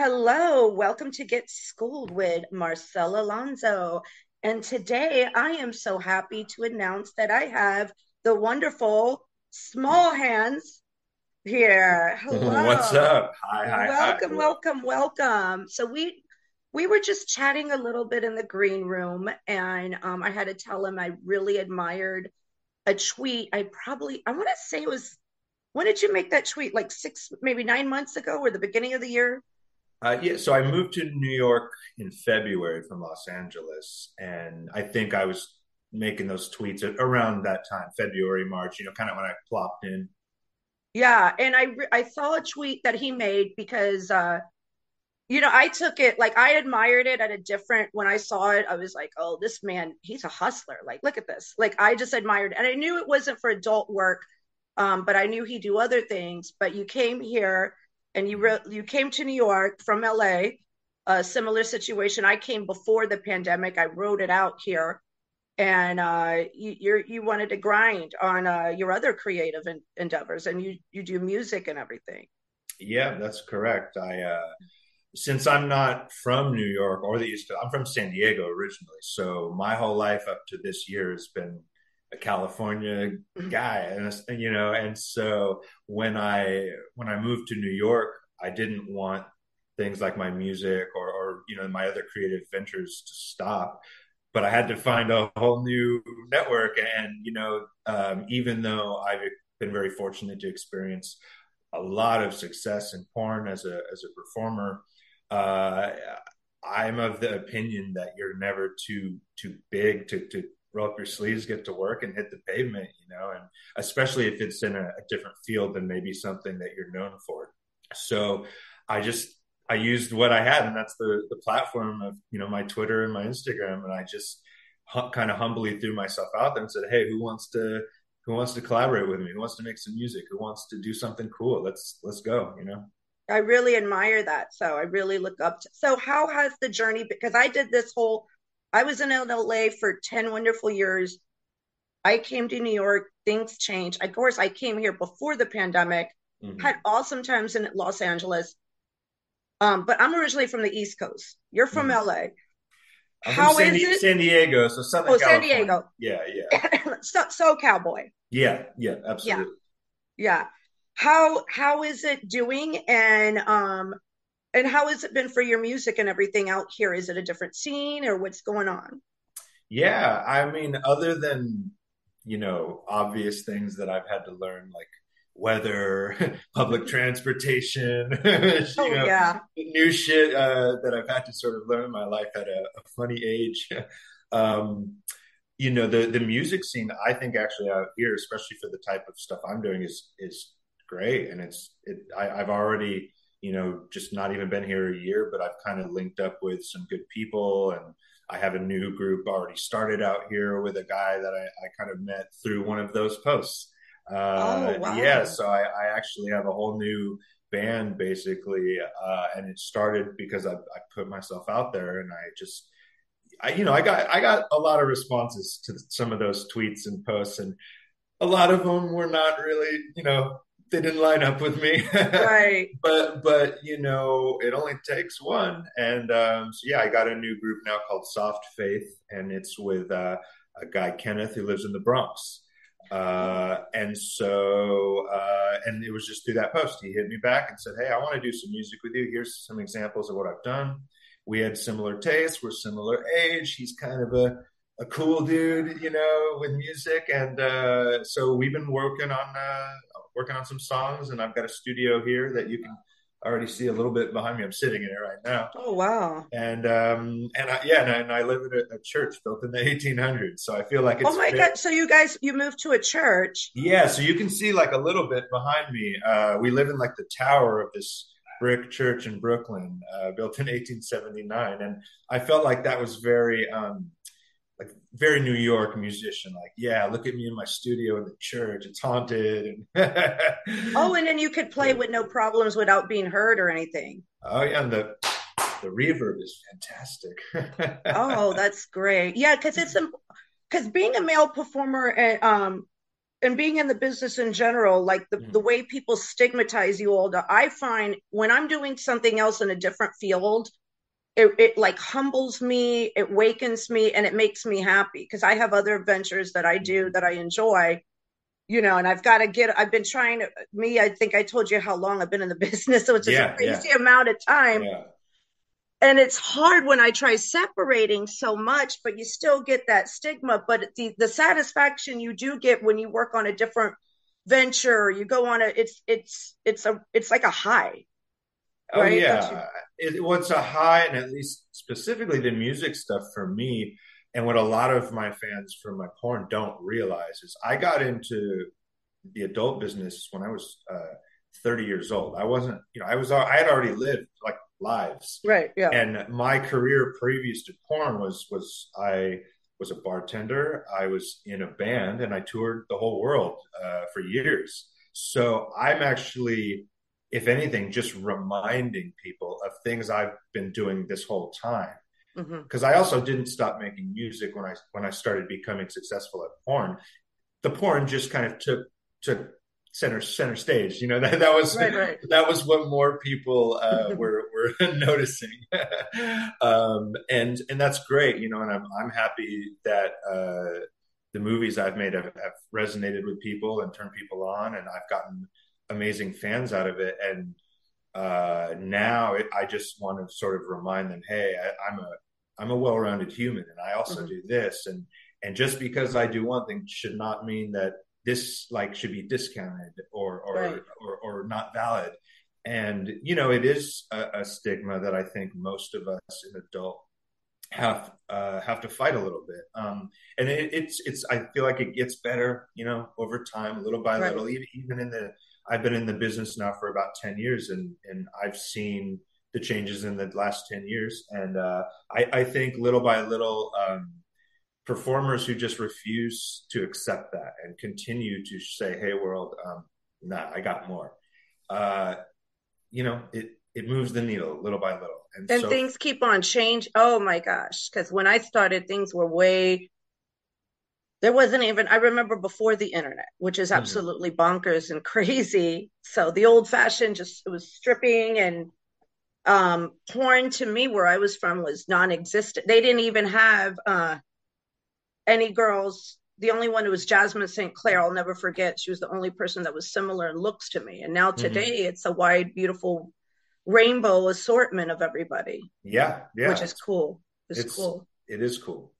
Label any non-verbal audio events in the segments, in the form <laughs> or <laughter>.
Hello, welcome to Get Schooled with Marcela Alonso. And today I am so happy to announce that I have the wonderful Small Hands here. Hello. What's up? Hi, hi, Welcome, hi. welcome, welcome. So we we were just chatting a little bit in the green room, and um, I had to tell him I really admired a tweet. I probably I want to say it was when did you make that tweet? Like six, maybe nine months ago, or the beginning of the year? Uh, yeah, so I moved to New York in February from Los Angeles, and I think I was making those tweets around that time, February, March, you know, kind of when I plopped in. Yeah, and I I saw a tweet that he made because uh you know, I took it like I admired it at a different when I saw it, I was like, "Oh, this man, he's a hustler. Like, look at this." Like I just admired it. And I knew it wasn't for adult work, um, but I knew he'd do other things. But you came here and you re- you came to New York from LA, a similar situation. I came before the pandemic. I wrote it out here and uh, you you wanted to grind on uh, your other creative en- endeavors, and you you do music and everything. Yeah, that's correct. I uh, since I'm not from New York or the East, I'm from San Diego originally. So my whole life up to this year has been a California guy, and you know, and so when I when I moved to New York, I didn't want things like my music or, or you know my other creative ventures to stop. But I had to find a whole new network, and you know, um, even though I've been very fortunate to experience a lot of success in porn as a as a performer uh, I'm of the opinion that you're never too too big to to roll up your sleeves, get to work, and hit the pavement. You know, and especially if it's in a, a different field than maybe something that you're known for. So I just I used what I had, and that's the the platform of you know my Twitter and my Instagram, and I just hu- kind of humbly threw myself out there and said, "Hey, who wants to who wants to collaborate with me? Who wants to make some music? Who wants to do something cool? Let's let's go." You know. I really admire that. So I really look up to. So how has the journey? Because I did this whole. I was in LA for ten wonderful years. I came to New York. Things changed. Of course, I came here before the pandemic. Had hmm awesome times in Los Angeles. Um, but I'm originally from the East Coast. You're from hmm LA. I'm from San, is Di- it? San Diego, so Southern Oh, San Diego. Yeah, yeah, <laughs> so, so cowboy. yeah, yeah, Yeah, absolutely. yeah. How how is it doing? And um and how has it been for your music and everything out here? Is it a different scene or what's going on? Yeah, I mean, other than, you know, obvious things that I've had to learn, like weather, <laughs> public transportation, <laughs> you Oh know, yeah. new shit uh, that I've had to sort of learn in my life at a, a funny age. <laughs> Um, you know, the the music scene, I think actually out here, especially for the type of stuff I'm doing, is is great, and it's it. I, I've already, you know, just not even been here a year, but I've kind of linked up with some good people, and I have a new group already started out here with a guy that I, I kind of met through one of those posts. Oh Uh, yeah, so I, I actually have a whole new band basically, uh, and it started because I, I put myself out there, and I just I, you know, I got I got a lot of responses to some of those tweets and posts, and a lot of them were not really, you know, they didn't line up with me. <laughs> Right. but but you know, it only takes one, and um, so yeah, I got a new group now called Soft Faith, and it's with uh, a guy Kenneth who lives in the Bronx. Uh, and so, uh, and it was just through that post. He hit me back and said, Hey, I want to do some music with you. Here's some examples of what I've done we had similar tastes. We're similar age. He's kind of a, a cool dude, you know, with music, and uh, so we've been working on uh, working on some songs. And I've got a studio here that you can already see a little bit behind me. I'm sitting in it right now, oh wow. and um, and I, yeah, and I, and I live in a, a church built in the 1800s, so I feel like it's. Oh my God. So you guys you moved to a church. yeah. So you can see like a little bit behind me. Uh, we live in like the tower of this brick church in Brooklyn, uh, built in 1879, and I felt like that was very, um, very New York musician. Like, yeah, look at me in my studio in the church; it's haunted. <laughs> Oh, And and then you could play with no problems without being heard or anything. oh yeah, and the the reverb is fantastic. <laughs> Oh, that's great. Yeah, because it's because being a male performer, uh, um, and being in the business in general, like the, mm. the way people stigmatize you all, I find when I'm doing something else in a different field, it, it like humbles me, it wakens me, and it makes me happy because I have other ventures that I do mm-hmm. that I enjoy, you know, and I've got to get, I've been trying to, me, I think I told you how long I've been in the <laughs> business, which is yeah, a crazy yeah. amount of time. Yeah and it's hard when i try separating so much but you still get that stigma but the the satisfaction you do get when you work on a different venture you go on a it's it's it's a it's like a high oh right? yeah it, what's a high and at least specifically the music stuff for me and what a lot of my fans from my porn don't realize is i got into the adult business when i was uh, 30 years old i wasn't you know i was i had already lived like lives. Right. Yeah. And my career previous to porn was was I was a bartender. I was in a band, and I toured the whole world uh, for years. So I'm actually, if anything, just reminding people of things I've been doing this whole time. Because mm-hmm. I also didn't stop making music when I when I started becoming successful at porn. The porn just kind of took took center center stage. You know <laughs> that that was right, right. that was what more people uh, <laughs> were were <laughs> noticing, um, and and that's great. You know, and I'm I'm happy that uh, the movies I've made have, have, resonated with people and turned people on, and I've gotten amazing fans out of it. And uh, now it, I just want to sort of remind them, hey, I, am a I'm a well-rounded human, and I also mm-hmm. do this, and and just because I do one thing should not mean that this like should be discounted or or, right. or, or, not valid. And you know, it is a, a, stigma that I think most of us in adult have uh, have to fight a little bit. Um, and it, it's it's I feel like it gets better, you know, over time, little by right. little. Even even in the I've been in the business now for about ten years, and and I've seen the changes in the last 10 years and uh, I, I, think little by little um, performers who just refuse to accept that and continue to say, "Hey, world, um, nah, I got more." Uh, you know, it it moves the needle little by little, and, and so, things keep on change. Oh my gosh! Because when I started, things were way. There wasn't even. I remember before the internet, which is mm-hmm. absolutely bonkers and <laughs> crazy. So the old fashioned, just it was stripping and um porn to me where i was from was non-existent they didn't even have uh any girls the only one who was Jasmin St. Claire, I'll never forget. She was the only person that was similar in looks to me. And now mm-hmm. today mm-hmm. it's a wide, beautiful rainbow assortment of everybody. Yeah. Yeah. Which is cool. It's, it's cool. It is cool.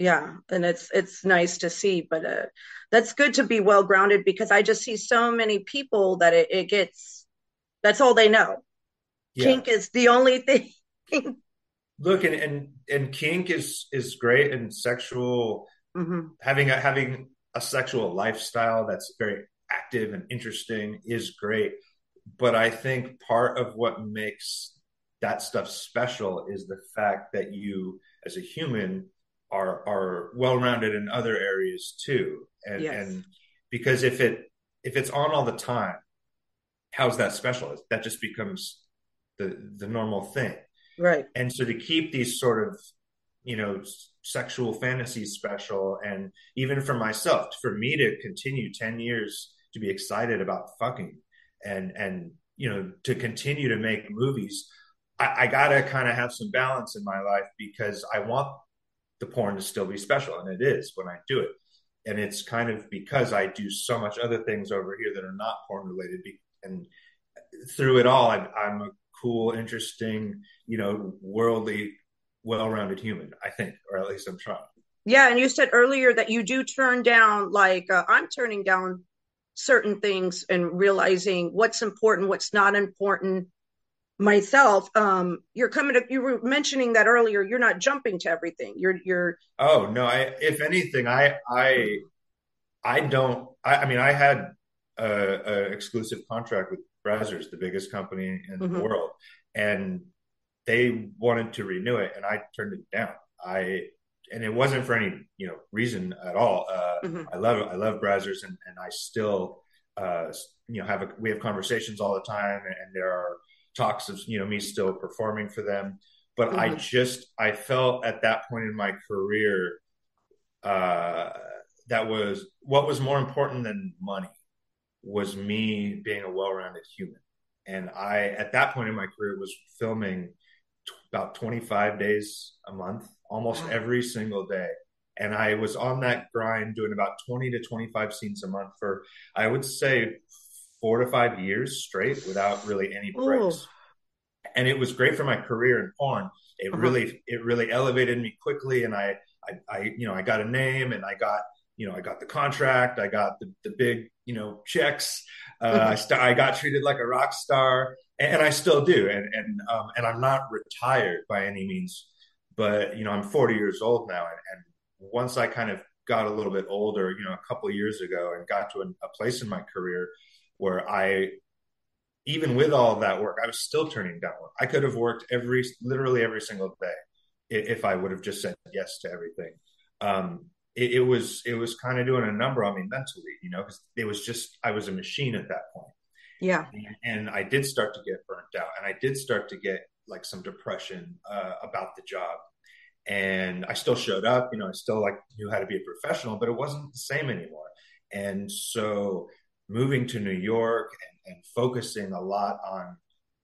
Yeah. And it's it's nice to see. But uh, that's good to be well grounded because I just see so many people that it, it gets that's all they know. Yeah. Kink is the only thing <laughs> look and and, and kink is is great and sexual mm-hmm. having a having a sexual lifestyle that's very active and interesting is great but i think part of what makes that stuff special is the fact that you as a human are are well rounded in other areas too and yes. and because if it if it's on all the time how's that special that just becomes the the normal thing Right. And so to keep these sort of, you know, sexual fantasies special, and even for myself, for me to continue 10 years to be excited about fucking and, and, you know, to continue to make movies, I, I got to kind of have some balance in my life because I want the porn to still be special. And it is when I do it. And it's kind of because I do so much other things over here that are not porn related. And through it all, I'm, I'm a cool, interesting, you know, worldly, well-rounded human. I think, or at least I'm trying. Yeah, and you said earlier that you do turn down, like uh, I'm turning down certain things and realizing what's important, what's not important myself um you're coming to you were mentioning that earlier you're not jumping to everything you're you're oh no i if anything i i i don't i, I mean i had a, a exclusive contract with Brazzers the biggest company in mm-hmm. the world, and they wanted to renew it, and I turned it down. I and it wasn't for any you know reason at all. Uh, mm-hmm. I love I love Brazzers and, and I still uh, you know have a, we have conversations all the time, and there are talks of you know me still performing for them. But mm-hmm. I just I felt at that point in my career uh, that was what was more important than money was me being a well-rounded human. And I, at that point in my career, was filming t- about 25 days a month, almost wow. every single day. And I was on that grind doing about 20 to 25 scenes a month for, I would say, four to five years straight without really any breaks. Ooh. And it was great for my career in porn. It uh-huh. really, it really elevated me quickly. And I, I, I, you know, I got a name and I got, you know, I got the contract, I got the, the big, you know, checks. Uh, mm-hmm. I, st- I got treated like a rock star, and, and I still do. And and um, and I'm not retired by any means, but you know, I'm 40 years old now, and, and once I kind of got a little bit older, you know, a couple years ago, and got to a, a place in my career where I even with all of that work, I was still turning down work. I could have worked every, literally every single day, if I would have just said yes to everything. Um, it, it, was, it was kind of doing a number on me mentally, you know, because it was just I was a machine at that point. Yeah, and, and, I did start to get burnt out, and I did start to get like some depression uh, about the job. And I still showed up, you know, I still like knew how to be a professional, but it wasn't the same anymore. And so moving to New York and, and focusing a lot on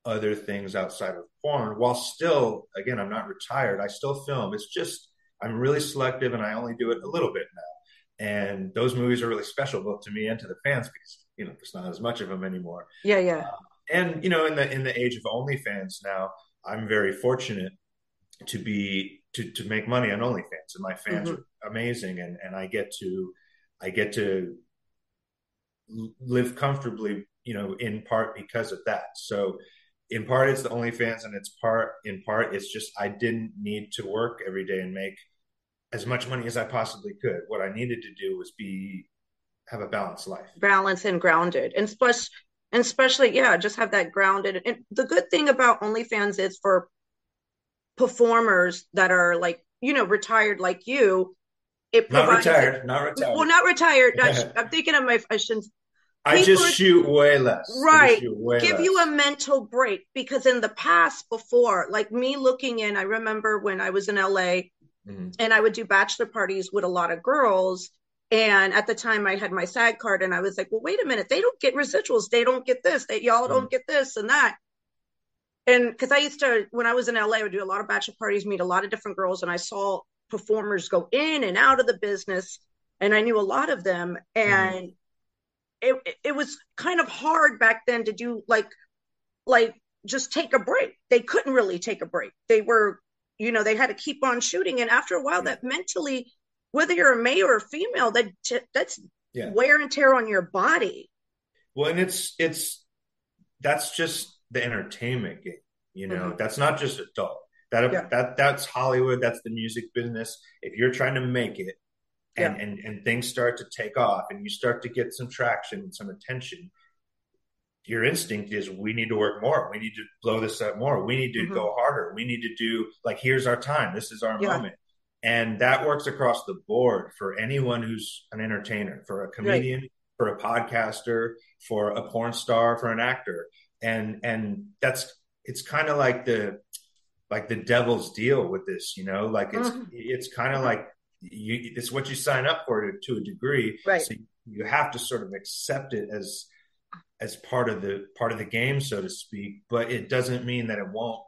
other things outside of porn while still again i'm not retired. I still film. It's just i'm really selective and i only do it a little bit now. And those movies are really special both to me and to the fans because you know there's not as much of them anymore. Yeah yeah. Uh, and you know in the in the age of onlyfans now i'm very fortunate to be to to make money on onlyfans and my fans mm-hmm. are amazing and and i get to i get to live comfortably, you know, in part because of that. So in part it's the OnlyFans and it's part in part it's just I didn't need to work every day and make as much money as I possibly could. What I needed to do was be have a balanced life. Balance and grounded. And especially and especially, yeah, just have that grounded. And the good thing about OnlyFans is for performers that are like, you know, retired like you, it not retired, not retired. Well, not retired. <laughs> I'm thinking of my. I shouldn't. I just shoot way less. Right. Way Give less. you a mental break because in the past, before, like me looking in, I remember when I was in LA mm-hmm. and I would do bachelor parties with a lot of girls. And at the time, I had my SAG card, and I was like, "Well, wait a minute. They don't get residuals. They don't get this. They y'all mm-hmm. don't get this and that." And because I used to, when I was in LA, I would do a lot of bachelor parties, meet a lot of different girls, and I saw performers go in and out of the business and I knew a lot of them mm-hmm. and mm. it it was kind of hard back then to do like like just take a break. They couldn't really take a break. They were you know they had to keep on shooting and after a while yeah. that mentally whether you're a male or a female that that's yeah. wear and tear on your body. Well, and it's it's that's just the entertainment game, you know. Mm-hmm. That's not just adult that yeah. that that's Hollywood. That's the music business. If you're trying to make it, and, yeah. and and things start to take off, and you start to get some traction and some attention, your instinct is we need to work more. We need to blow this up more. We need to mm-hmm. go harder. We need to do like here's our time. This is our yeah. moment. And that works across the board for anyone who's an entertainer, for a comedian, right. for a podcaster, for a porn star, for an actor. And and that's it's kind of like the like the devil's deal with this, you know, like it's mm-hmm. it's kind of like you it's what you sign up for to, to a degree. Right. So you have to sort of accept it as as part of the part of the game, so to speak. But it doesn't mean that it won't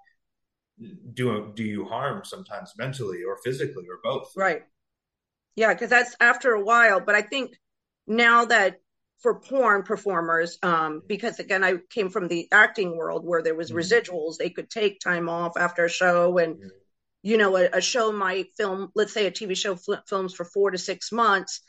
do do you harm sometimes mentally or physically or both. Right. Yeah, because that's after a while. But I think now that for porn performers um, because again i came from the acting world where there was mm-hmm. residuals they could take time off after a show and mm-hmm. you know a, a, show might film let's say a tv show fl- films for four to six months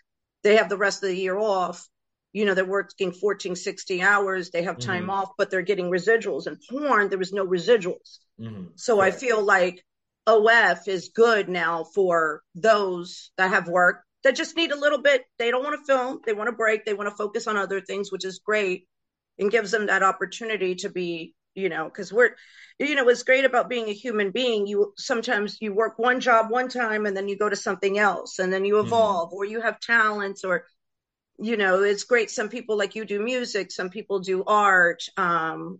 they have the rest of the year off you know they're working 14 16 hours they have time mm-hmm. off but they're getting residuals and porn there was no residuals mm-hmm. so i feel like of is good now for those that have worked that just need a little bit. They don't want to film. They want to break. They want to focus on other things, which is great and gives them that opportunity to be, you know, because we're, you know, what's great about being a human being, you sometimes you work one job one time and then you go to something else and then you mm-hmm. evolve mm-hmm. or you have talents or, you know, it's great. Some people like you do music, some people do art. Um,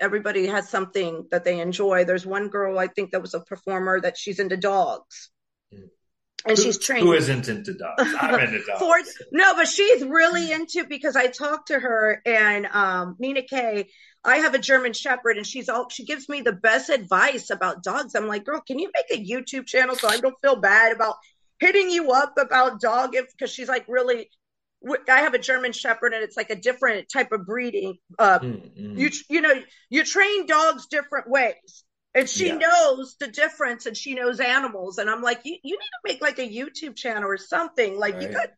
everybody has something that they enjoy. There's one girl I think that was a performer that she's into dogs. And who, she's trained. Who isn't into dogs? I'm <laughs> into dogs. Ford, no, but she's really into because I talked to her and um, Nina Kayy. I have a German Shepherd, and she's all she gives me the best advice about dogs. I'm like, girl, can you make a YouTube channel so I don't feel bad about hitting you up about dog? If because she's like really, I have a German Shepherd, and it's like a different type of breeding. Uh, mm-hmm. You you know you train dogs different ways and she yeah. knows the difference and she knows animals. And i'm like you, you need to make like a youtube channel or something. Like right. you got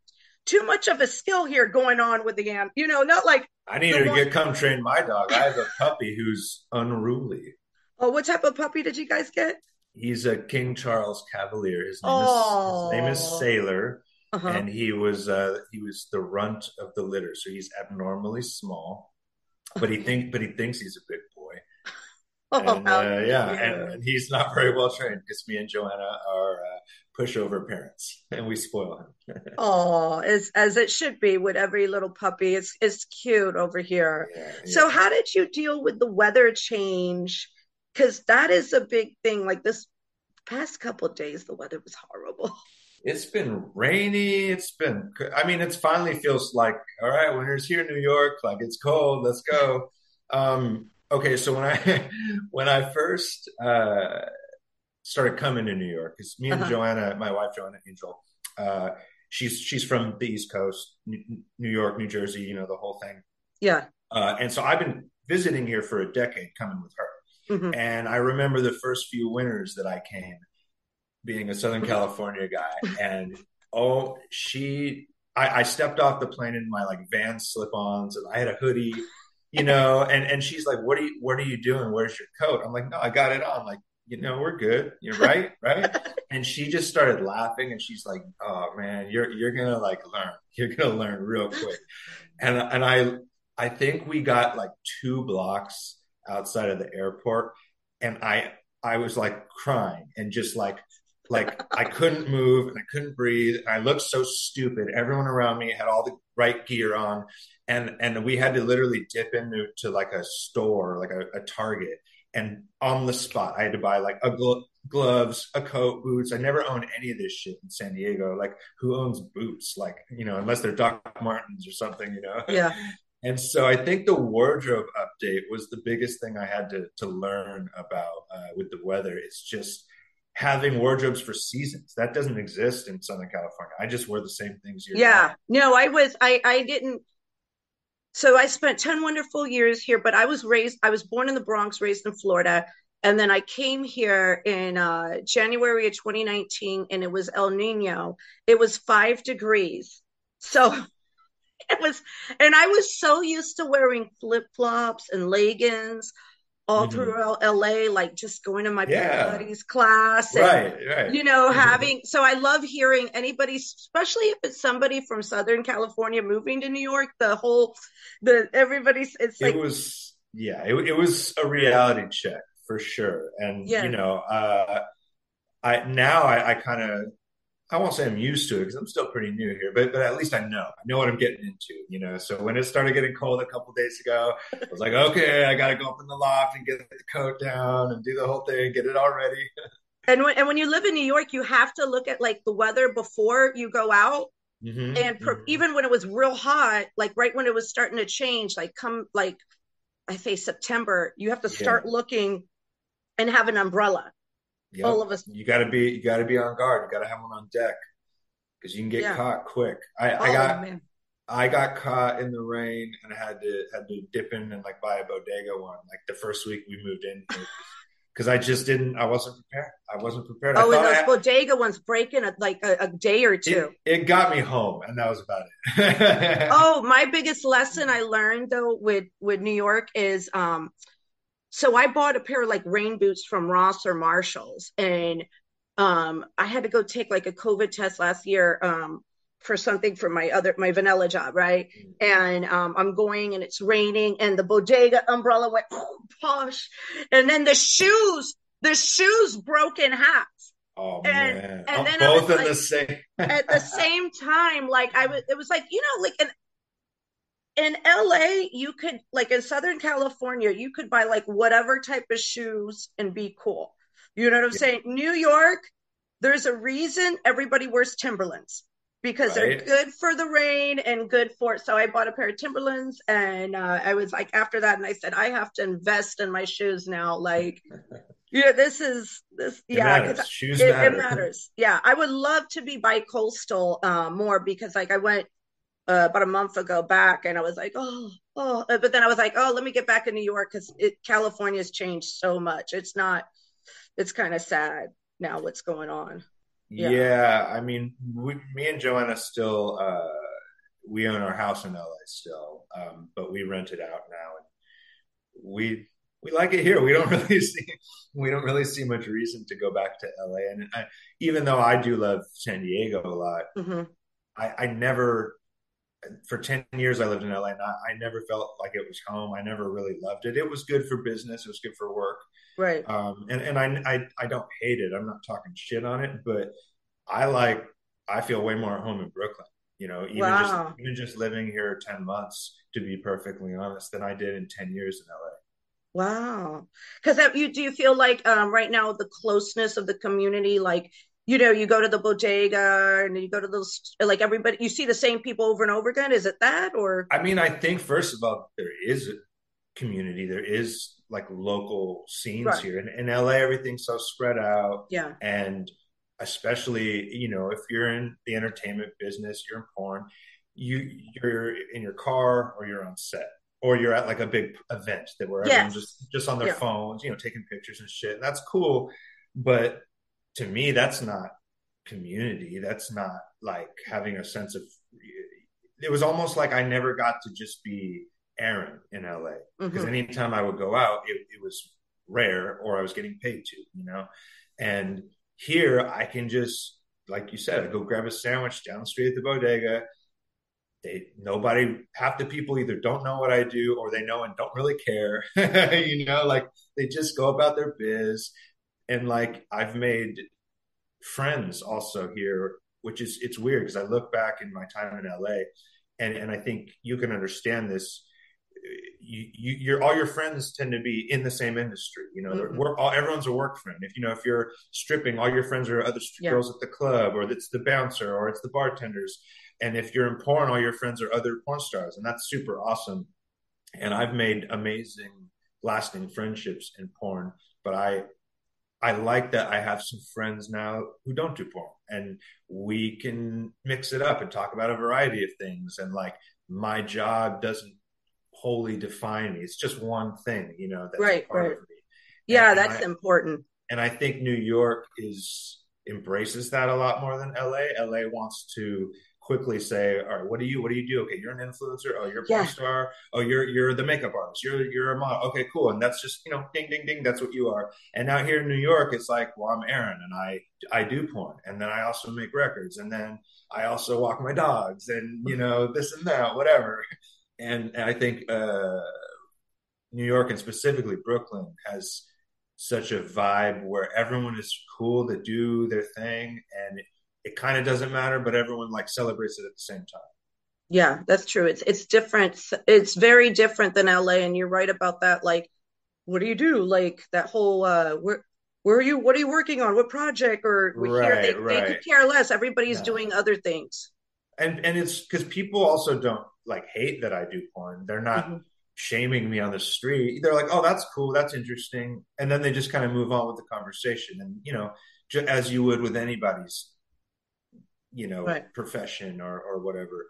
too much of a skill here going on with the ant you know not like i need to one... get come train my dog. I have a puppy who's unruly. Oh what type of puppy did you guys get? He's a king charles cavalier. His name, oh. is, his name is sailor. Uh-huh. and he was uh he was the runt of the litter. So he's abnormally small. But he think but he thinks he's a big <laughs> and, uh, yeah, and, and, he's not very well trained because me and Joanna are uh, pushover parents, and we spoil him. <laughs> oh, as as it should be with every little puppy. It's it's cute over here. Yeah, so, how did you deal with the weather change? Because that is a big thing. Like this past couple days, the weather was horrible. <laughs> It's been rainy. It's been. I mean, it finally feels like all right. Winter's here in New York. Like it's cold. Let's go. Um, okay, so when I <laughs> when I first uh, started coming to New York, because me and uh-huh. Joanna, my wife Joanna Angel, uh, she's she's from the East Coast, New York, New Jersey, you know the whole thing. Yeah. Uh, and so I've been visiting here for a decade, coming with her. Mm-hmm. And I remember the first few winters that I came, being a Southern California guy, and oh, she, I, I stepped off the plane in my like van slip-ons, and I had a hoodie you know, and and she's like, "What are you? What are you doing? Where's your coat?" I'm like, "No, I got it on." Like, you know, we're good. You're <laughs> right, right. and she just started laughing, and she's like, "Oh man, you're you're gonna like learn. <laughs> You're gonna learn real quick." And and I I think we got like two blocks outside of the airport, and I I was like crying and just like like I couldn't move and I couldn't breathe. And I looked so stupid. Everyone around me had all the right gear on, and and we had to literally dip into to like a store, like a, a Target, and on the spot, I had to buy like a glo- gloves, a coat, boots. I never owned any of this shit in San Diego. Like, who owns boots? Like, you know, unless they're Doc Martens or something, you know. Yeah. <laughs> And so I think the wardrobe update was the biggest thing I had to to learn about uh, with the weather. It's just having wardrobes for seasons that doesn't exist in Southern California. I just wear the same things. year Yeah, no, I was I I didn't so I spent 10 wonderful years here, but I was raised, I was born in the Bronx, raised in Florida. And then I came here in uh, January of 2019 and it was El Nino. It was five degrees. So <laughs> it was, and I was so used to wearing flip flops and leggings all mm-hmm. through LA, like just going to my yeah. buddy's class. And, right, right. You know, mm-hmm. having, so I love hearing anybody, especially if it's somebody from Southern California moving to New York, the whole, the, everybody's, it's like. It was, yeah, it, it was a reality check for sure. And, yeah. you know, uh, I, now I, I kind of, I won't say I'm used to it because I'm still pretty new here, but but at least I know I know what I'm getting into, you know. So when it started getting cold a couple days ago, I was like, okay, I got to go up in the loft and get the coat down and do the whole thing, get it all ready. <laughs> and when and when you live in New York, you have to look at like the weather before you go out. Mm-hmm, and per, mm-hmm. even when it was real hot, like right when it was starting to change, like come like I say September, you have to start yeah. looking and have an umbrella Yep. All of us. You got to be you got to be on guard. You got to have one on deck because you can get yeah. caught quick. I, oh, I got man. I got caught in the rain and I had to had to dip in and like buy a bodega one like the first week we moved in because <laughs> I just didn't I wasn't prepared. I wasn't prepared. Oh, and those had, bodega ones breaking like a, a, day or two. It, it, got me home and that was about it. <laughs> oh, my biggest lesson I learned though with with New York is um so I bought a pair of like rain boots from Ross or Marshalls, and um, I had to go take like a COVID test last year um, for something for my other my vanilla job, right? And um, I'm going and it's raining, and the bodega umbrella went oh, <laughs> posh, and then the shoes, the shoes broke in half. Oh and, man! And then both at like, the same at the <laughs> same time. Like I was, it was like you know, like an in LA, you could like in Southern California, you could buy like whatever type of shoes and be cool. You know what I'm yeah. saying? New York, there's a reason everybody wears Timberlands because right. they're good for the rain and good for so I bought a pair of Timberlands and uh, I was like after that and I said I have to invest in my shoes now like <laughs> yeah this is this it yeah matters. shoes it, matter. it, matters yeah I would love to be bi-coastal uh, more because like I went uh, about a month ago back and I was like oh oh but then I was like oh let me get back in New York because California's changed so much it's not it's kind of sad now what's going on yeah, yeah I mean, we, me and Joanna still uh, we own our house in LA still, um, but we rent it out now, and we we like it here. We don't <laughs> really see we don't really see much reason to go back to LA. And I, even though I do love San Diego a lot, mm-hmm. I, I never for 10 years I lived in LA and I, I, never felt like it was home. I never really loved it. It was good for business. It was good for work. Right. Um, and, and I, I, I don't hate it. I'm not talking shit on it, but I like, I feel way more at home in Brooklyn, you know, even wow. just, even just living here 10 months to be perfectly honest than I did in 10 years in LA. Wow. Cause you, do you feel like, um, right now the closeness of the community, like you know, you go to the bodega and you go to those, like everybody, you see the same people over and over again. Is it that or? I mean, I think first of all, there is a community. There is like local scenes right. here. In, in LA, everything's so spread out. Yeah. And especially, you know, if you're in the entertainment business, you're in porn, you you're in your car or you're on set or you're at like a big event that where yes. everyone's just just on their yeah. phones, you know, taking pictures and shit. And that's cool, but to me, that's not community. That's not like having a sense of. It was almost like I never got to just be Aaron in LA because mm-hmm. anytime I would go out, it, it was rare or I was getting paid to, you know. And here, I can just, like you said, I go grab a sandwich down the street at the bodega. They nobody half the people either don't know what I do or they know and don't really care. <laughs> you know, like they just go about their biz and like I've made friends also here, which is it's weird because I look back in my time in LA, and and I think you can understand this. You, you your all your friends tend to be in the same industry. You know, mm-hmm. we're all everyone's a work friend. If you know if you're stripping, all your friends are other yeah. girls at the club, or it's the bouncer, or it's the bartenders. And if you're in porn, all your friends are other porn stars, and that's super awesome. And I've made amazing, lasting friendships in porn. But I I like that I have some friends now who don't do porn and we can mix it up and talk about a variety of things. And like my job doesn't wholly define me. It's just one thing, you know, that's right, part right. of me. Yeah, and, that's I, important. And I think New York is embraces that a lot more than LA. LA wants to quickly say, all right, what do you what do you do? Okay, you're an influencer. Oh, you're a porn yeah. star. Oh, you're you're the makeup artist. You're you're a model. Okay, cool. And that's just you know, ding ding ding. That's what you are. And now here in New York, it's like, well, I'm Aaron, and I I do porn, and then I also make records, and then I also walk my dogs, and you know this and that, whatever. And, and I think uh, New York and specifically Brooklyn has such a vibe where everyone is cool to do their thing and it kind of doesn't matter, but everyone like celebrates it at the same time. Yeah, that's true. It's it's different. It's very different than LA, and you're right about that. Like, what do you do? Like that whole uh, where where are you? What are you working on? What project? Or we right, hear they, right. they could care less. Everybody's no. doing other things. And and it's because people also don't like hate that I do porn. They're not. Mm-hmm shaming me on the street. They're like, "Oh, that's cool, that's interesting," and then they just kind of move on with the conversation. And you know, as you would with anybody's you know right. profession or or whatever.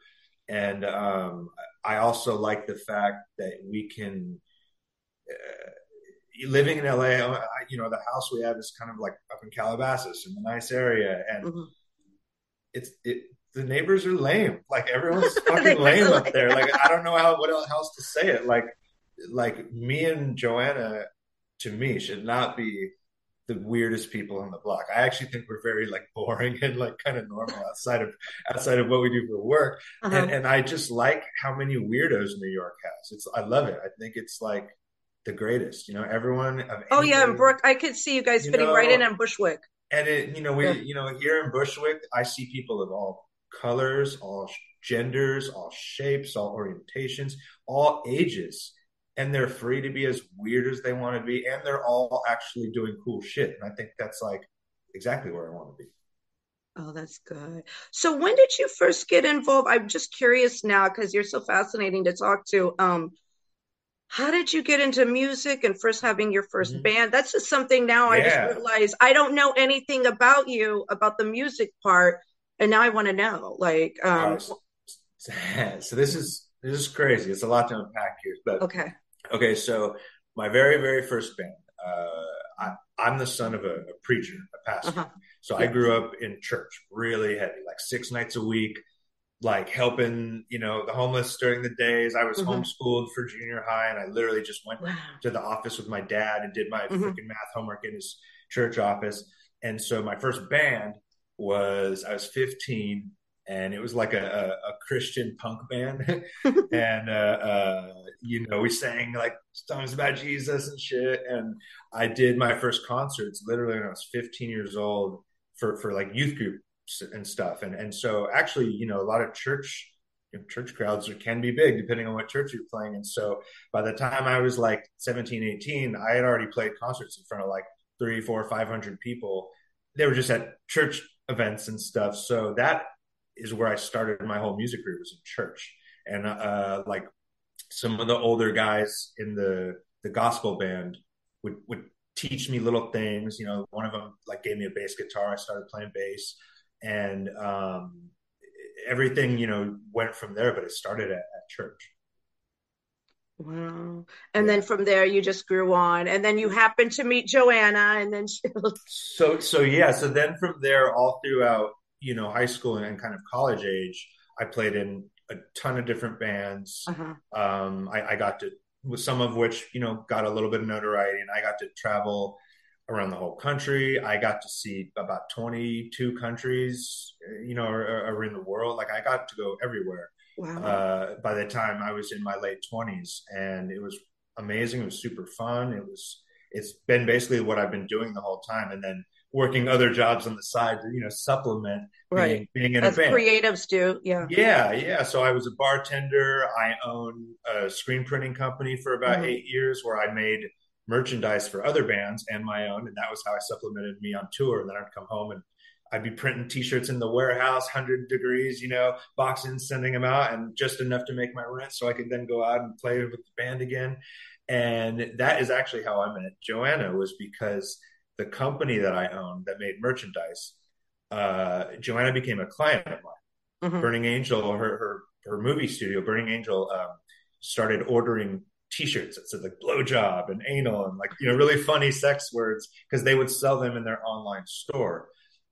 And um, i also like the fact that we can uh, living in la I, you know the house we have is kind of like up in calabasas in a nice area. And mm-hmm. it's it the neighbors are lame. Like everyone's <laughs> fucking lame up there. Like i don't know how what else to say it. Like like me and joanna to me should not be the weirdest people on the block. I actually think we're very like boring <laughs> and like kind of normal outside of outside of what we do for work. Uh-huh. And, and I just like how many weirdos New York has. It's I love it. I think it's like the greatest. You know, everyone. oh yeah, and Brooke, I could see you guys you fitting know, right in on Bushwick. And it, you know, we, yeah. you know, here in Bushwick, I see people of all colors, all genders, all shapes, all orientations, all ages and they're free to be as weird as they want to be and they're all actually doing cool shit and i think that's like exactly where i want to be Oh, that's good. So when did you first get involved? I'm just curious now because you're so fascinating to talk to. Um, how did you get into music and first having your 1st Mhm. band? That's just something now I just Yeah. realized I don't know anything about you, about the music part, and now I want to know. Like, um, right. <laughs> So this is this is crazy. It's a lot to unpack here, but okay. okay. So my very very first band. Uh, I, I'm the son of a, a preacher, a pastor. Uh-huh. So I grew up in church, really heavy, like six nights a week, like helping, you know, the homeless during the days. I was hmm homeschooled for junior high, and I literally just went Wow. to the office with my dad and did my hmm freaking math homework in his church office. And so my first band was I was 15, and it was like a, a, a Christian punk band. <laughs> <laughs> and uh, uh, you know we sang like songs about Jesus and shit. And I did my first concerts literally when I was 15 years old for for like youth groups and stuff. And and so actually, you know, a lot of church you know, church crowds are, can be big depending on what church you're playing. And so by the time I was like 17, 18, I had already played concerts in front of like three, four, five hundred people. They were just at church events and stuff. So that is where I started my whole music career was in church. And uh, like some of the older guys in the the gospel band would would teach me little things. You know, one of them like gave me a bass guitar. I started playing bass, and um, everything you know went from there. But it started at, at church. Wow. And then from there, you just grew on, and then you happened to meet Joanna, and then she <laughs> So so yeah. So then from there, all throughout you know high school and kind of college age, I played in a ton of different bands. uh-huh. Um, I, I got to with some of which you know got a little bit of notoriety, and I got to travel around the whole country. I got to see about 22 countries, you know, in the world. Like I got to go everywhere Wow. uh, by the time I was in my late 20s, and it was amazing. It was super fun. It was. It's been basically what I've been doing the whole time, and then working other jobs on the side to you know supplement Right. being being in a As band. creatives do. Yeah. Yeah, yeah. So I was a bartender. I owned a screen printing company for about Mhm. eight years where I made merchandise for other bands and my own. And that was how I supplemented me on tour. And then I'd come home and I'd be printing t shirts in the warehouse, 100 degrees, you know, boxing, sending them out, and just enough to make my rent so I could then go out and play with the band again. And that is actually how I met Joanna, was because the company that I owned that made merchandise, uh, Joanna became a client of mine. hmm Burning Angel, her her her movie studio, Burning Angel, um, started ordering T-shirts that said like blowjob and anal and like you know really funny sex words because they would sell them in their online store.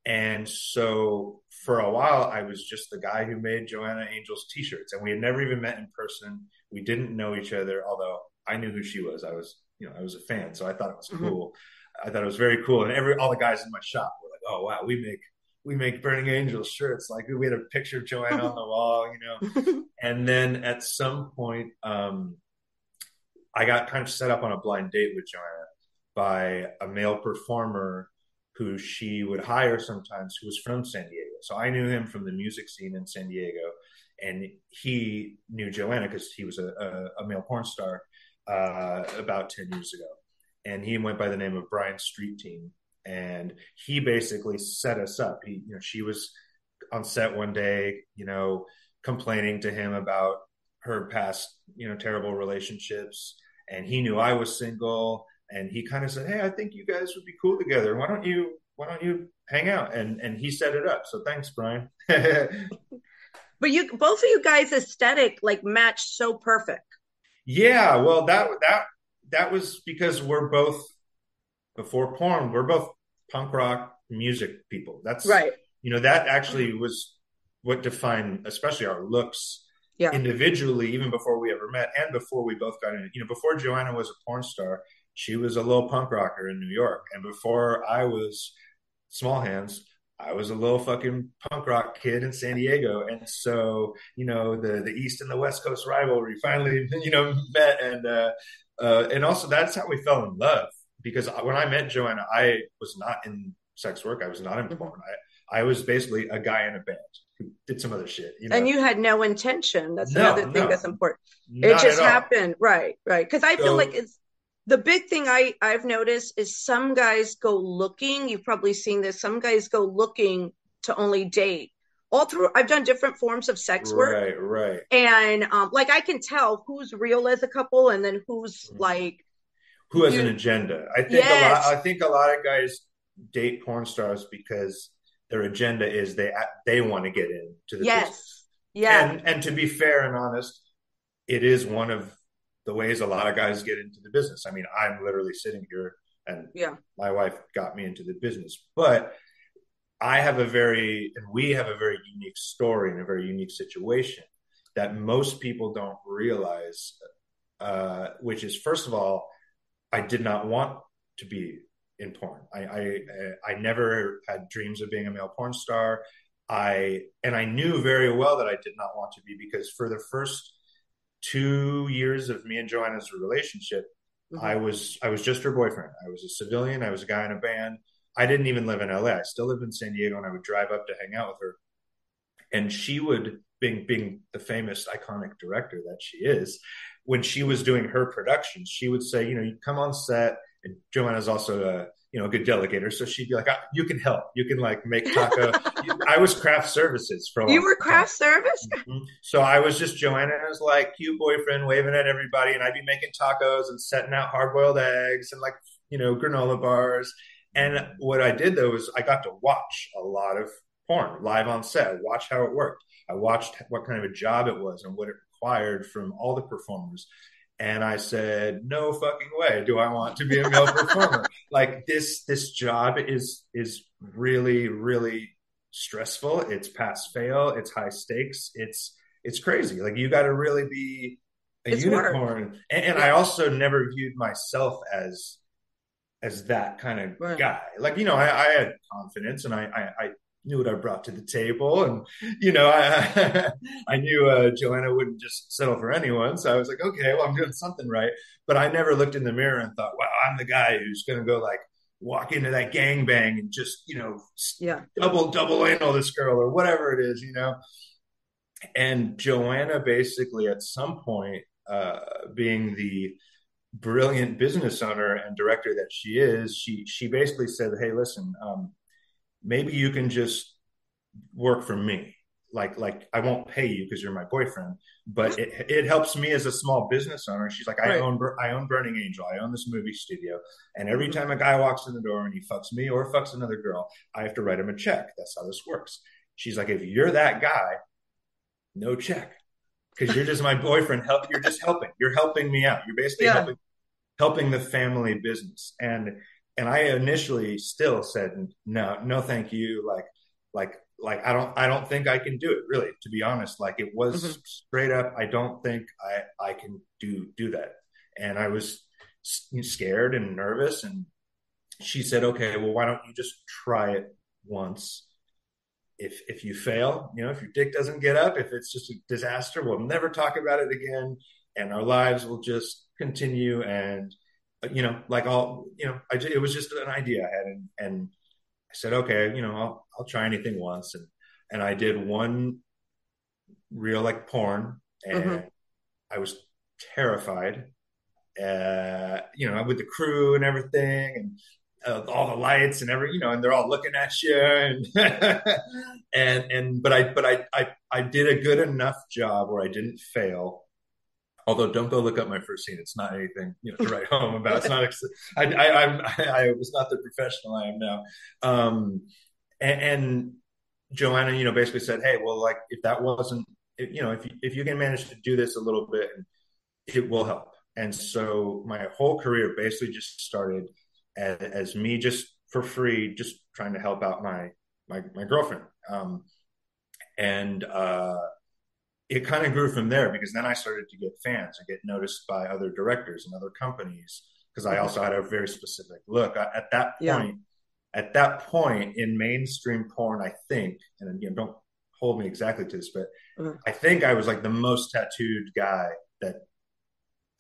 And so for a while, I was just the guy who made Joanna Angel's T-shirts, and we had never even met in person. We didn't know each other, although I knew who she was. I was you know I was a fan, so I thought it was hmm cool. I thought it was very cool, and every all the guys in my shop were like, "Oh wow, we make we make Burning Angel shirts. Like we had a picture of Joanna on the <laughs> wall, you know. And then at some point, um, I got kind of set up on a blind date with Joanna by a male performer who she would hire sometimes who was from San Diego. So I knew him from the music scene in San Diego, and he knew Joanna because he was a, a, a male porn star uh, about 10 years ago. And he went by the name of Brian Street Team. And he basically set us up. He, you know, she was on set one day, you know, complaining to him about her past, you know, terrible relationships. And he knew I was single. And he kind of said, Hey, I think you guys would be cool together. Why don't you, why don't you hang out? And, and he set it up. So thanks, Brian. <laughs> But you, both of you guys' aesthetic like matched so perfect. yeah. Well, that, that, that was because we're both before porn, we're both punk rock music people. That's, Right. you know, that actually was what defined, especially our looks Yeah. individually, even before we ever met and before we both got in. You know, before Joanna was a porn star, she was a little punk rocker in New York. And before I was Small Hands, I was a little fucking punk rock kid in San Diego. And so, you know, the, the East and the West Coast rivalry finally, <laughs> you know, met. And, uh, uh, and also that's how we fell in love because when I met Joanna, I was not in sex work. I was not in Mhm. porn. I, I was basically a guy in a band who did some other shit, you know. And you had no intention. That's No, another thing no. that's important. It just happened. Right. Right. Because I feel like it's the big thing I, I've noticed is some guys go looking. You've probably seen this. Some guys go looking to only date all through I've done different forms of sex work. Right, right. And um like I can tell who's real as a couple and then who's mm-hmm. like who has you, an agenda. I think yes. a lot I think a lot of guys date porn stars because their agenda is they they want to get into the yes. business. Yeah. And and to be fair and honest, it is one of the ways a lot of guys get into the business. I mean, I'm literally sitting here and yeah. my wife got me into the business. But I have a very, and we have a very unique story and a very unique situation that most people don't realize, uh, which is first of all, I did not want to be in porn. I, I, I never had dreams of being a male porn star. I, and I knew very well that I did not want to be because for the first two years of me and Joanna's relationship, mm-hmm. I was, I was just her boyfriend. I was a civilian. I was a guy in a band I didn't even live in LA. I still lived in San Diego and I would drive up to hang out with her. And she would, being being the famous iconic director that she is, when she was doing her productions, she would say, you know, you come on set, and Joanna's also a you know a good delegator, so she'd be like, ah, you can help, you can like make taco. <laughs> I was craft services for you were craft service, mm-hmm. so I was just Joanna's like cute boyfriend waving at everybody, and I'd be making tacos and setting out hard boiled eggs and like you know granola bars and what I did though was I got to watch a lot of porn live on set, watch how it worked. I watched what kind of a job it was and what it required from all the performers. And I said, no fucking way do I want to be a male performer. <laughs> Like this, this job is, is really, really stressful. It's pass fail. It's high stakes. It's, it's crazy. Like you got to really be a it's unicorn. And, and I also never viewed myself as as that kind of right. guy. Like, you know, I, I, had confidence and I, I, I, knew what I brought to the table. And, you know, I, <laughs> I knew uh, Joanna wouldn't just settle for anyone. So I was like, okay, well, I'm doing something right. But I never looked in the mirror and thought, wow, I'm the guy who's going to go like, walk into that gang bang and just, you know, yeah, double, double anal this girl or whatever it is, you know. And Joanna basically at some point, uh, being the brilliant business owner and director that she is, she she basically said, "Hey, listen, um, maybe you can just work for me. Like like I won't pay you because you're my boyfriend, but it, it helps me as a small business owner." She's like, "I right. own I own Burning Angel. I own this movie studio, and every mm-hmm. time a guy walks in the door and he fucks me or fucks another girl, I have to write him a check. That's how this works." She's like, "If you're that guy, no check." Because you're just my boyfriend. Help, you're just helping. You're helping me out. You're basically yeah. helping helping the family business. And and I initially still said no, no, thank you. Like like like I don't I don't think I can do it. Really, to be honest, like it was mm-hmm. straight up. I don't think I I can do do that. And I was scared and nervous. And she said, okay, well, why don't you just try it once? If if you fail, you know, if your dick doesn't get up, if it's just a disaster, we'll never talk about it again, and our lives will just continue. And you know, like all, you know, I it was just an idea I had, and, and I said, okay, you know, I'll I'll try anything once, and and I did one real like porn, and mm-hmm. I was terrified. Uh, you know, with the crew and everything, and uh, all the lights and every you know and they're all looking at you. And <laughs> and and but i but I, I i did a good enough job where i didn't fail. Although don't go look up my first scene. It's not anything you know to write home about. It's not I, I i i was not the professional i am now. Um and, and joanna you know basically said hey well like if that wasn't you know if you, if you can manage to do this a little bit it will help. And so my whole career basically just started as, as me just for free, just trying to help out my my, my girlfriend. Um, and uh, it kind of grew from there because then I started to get fans and get noticed by other directors and other companies because I also had a very specific look. I, at that point, yeah. at that point in mainstream porn, I think, and again, don't hold me exactly to this, but mm-hmm. I think I was like the most tattooed guy that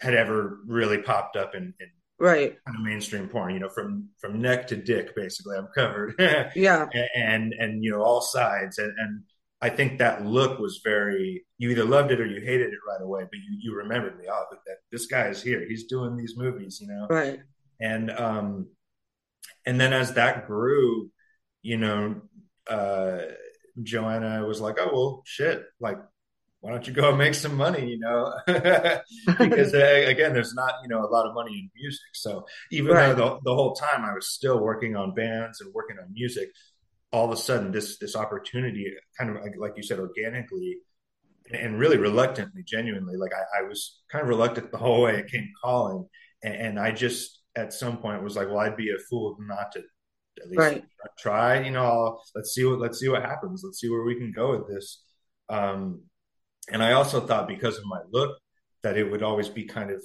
had ever really popped up in, in right. Kind of mainstream porn you know from from neck to dick basically i'm covered. <laughs> Yeah. And and you know all sides. And and i think that look was very you either loved it or you hated it right away but you you remembered me oh that this guy is here. He's doing these movies you know? Right. And um and then as that grew you know uh, Joanna was like, "Oh well, shit! Like, why don't you go and <laughs> make some money?" You know, <laughs> because <laughs> again, there's not you know a lot of money in music. So even right. though the, the whole time I was still working on bands and working on music, all of a sudden this this opportunity, kind of like, like you said, organically and really reluctantly, genuinely, like I, I, was kind of reluctant the whole way it came calling, and, and, I just at some point was like, well, I'd be a fool not to at least right. try. You know, I'll, let's see what let's see what happens. Let's see where we can go with this. Um, and I also thought because of my look that it would always be kind of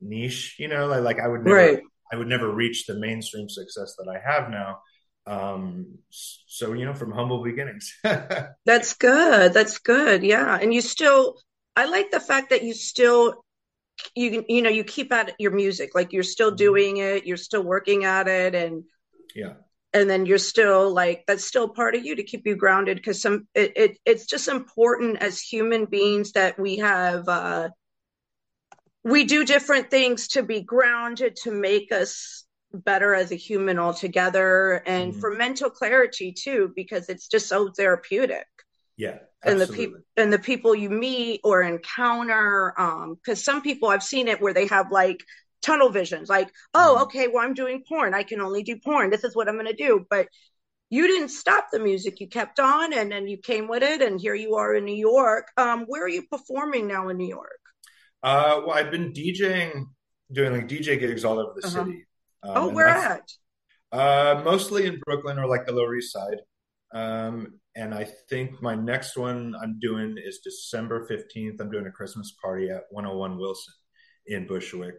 niche. You know, like, like I would never right. I would never reach the mainstream success that I have now. Um, so you know, from humble beginnings. <laughs> That's good. That's good. Yeah, and you still. I like the fact that you still you you know you keep at your music like you're still mm-hmm. doing it you're still working at it and yeah and then you're still like that's still part of you to keep you grounded because some it, it, it's just important as human beings that we have uh we do different things to be grounded to make us better as a human altogether and mm-hmm. for mental clarity too because it's just so therapeutic yeah and the people and the people you meet or encounter um because some people i've seen it where they have like tunnel visions like oh mm-hmm. okay well i'm doing porn. I can only do porn. This is what i'm going to do. But you didn't stop the music. You kept on and then you came with it and here you are in new york. Um where are you performing now in new york? Uh well i've been djing doing like dj gigs all over the uh-huh. city. Um, oh where at? uh mostly in brooklyn or like the lower east side. Um and I think my next one I'm doing is December 15th. I'm doing a Christmas party at 101 Wilson in Bushwick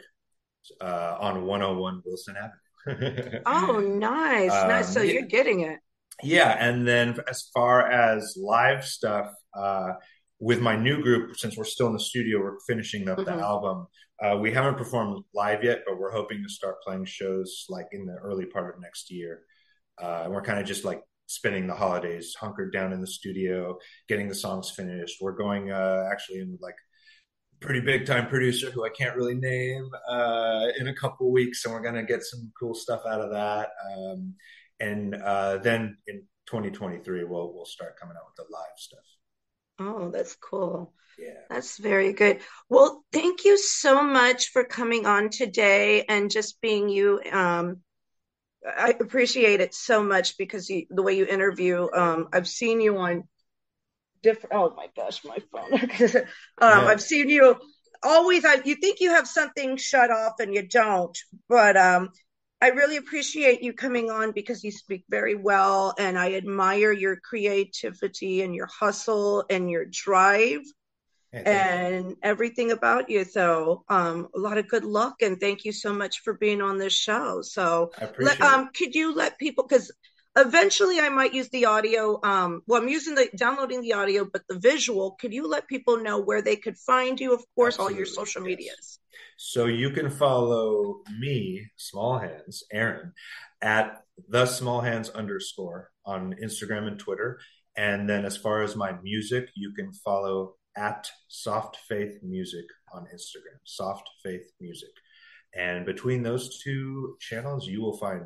uh, on 101 Wilson Avenue. <laughs> oh, nice. Um, nice. So yeah, you're getting it. Yeah. And then as far as live stuff, uh, with my new group, since we're still in the studio, we're finishing up mm-hmm. the album. Uh, we haven't performed live yet, but we're hoping to start playing shows like in the early part of next year. Uh, and we're kind of just like spending the holidays hunkered down in the studio, getting the songs finished. We're going uh, actually in like pretty big time producer who I can't really name uh, in a couple weeks, and we're gonna get some cool stuff out of that. Um, and uh, then in 2023, we'll we'll start coming out with the live stuff. Oh, that's cool. Yeah. That's very good. Well, thank you so much for coming on today and just being you. Um, I appreciate it so much because you, the way you interview. Um, I've seen you on different. Oh my gosh, my phone. <laughs> um, yeah. I've seen you always. I, you think you have something shut off and you don't, but um, I really appreciate you coming on because you speak very well, and I admire your creativity and your hustle and your drive and everything about you. So, um, a lot of good luck and thank you so much for being on this show. So, let, um, could you let people because eventually I might use the audio. Um, well, I'm using the downloading the audio, but the visual. Could you let people know where they could find you? Of course, Absolutely. all your social yes. medias. So you can follow me, Small Hands, Aaron, at the Small Hands underscore on Instagram and Twitter. And then as far as my music, you can follow at Soft Faith Music on Instagram, Soft Faith Music. And between those two channels, you will find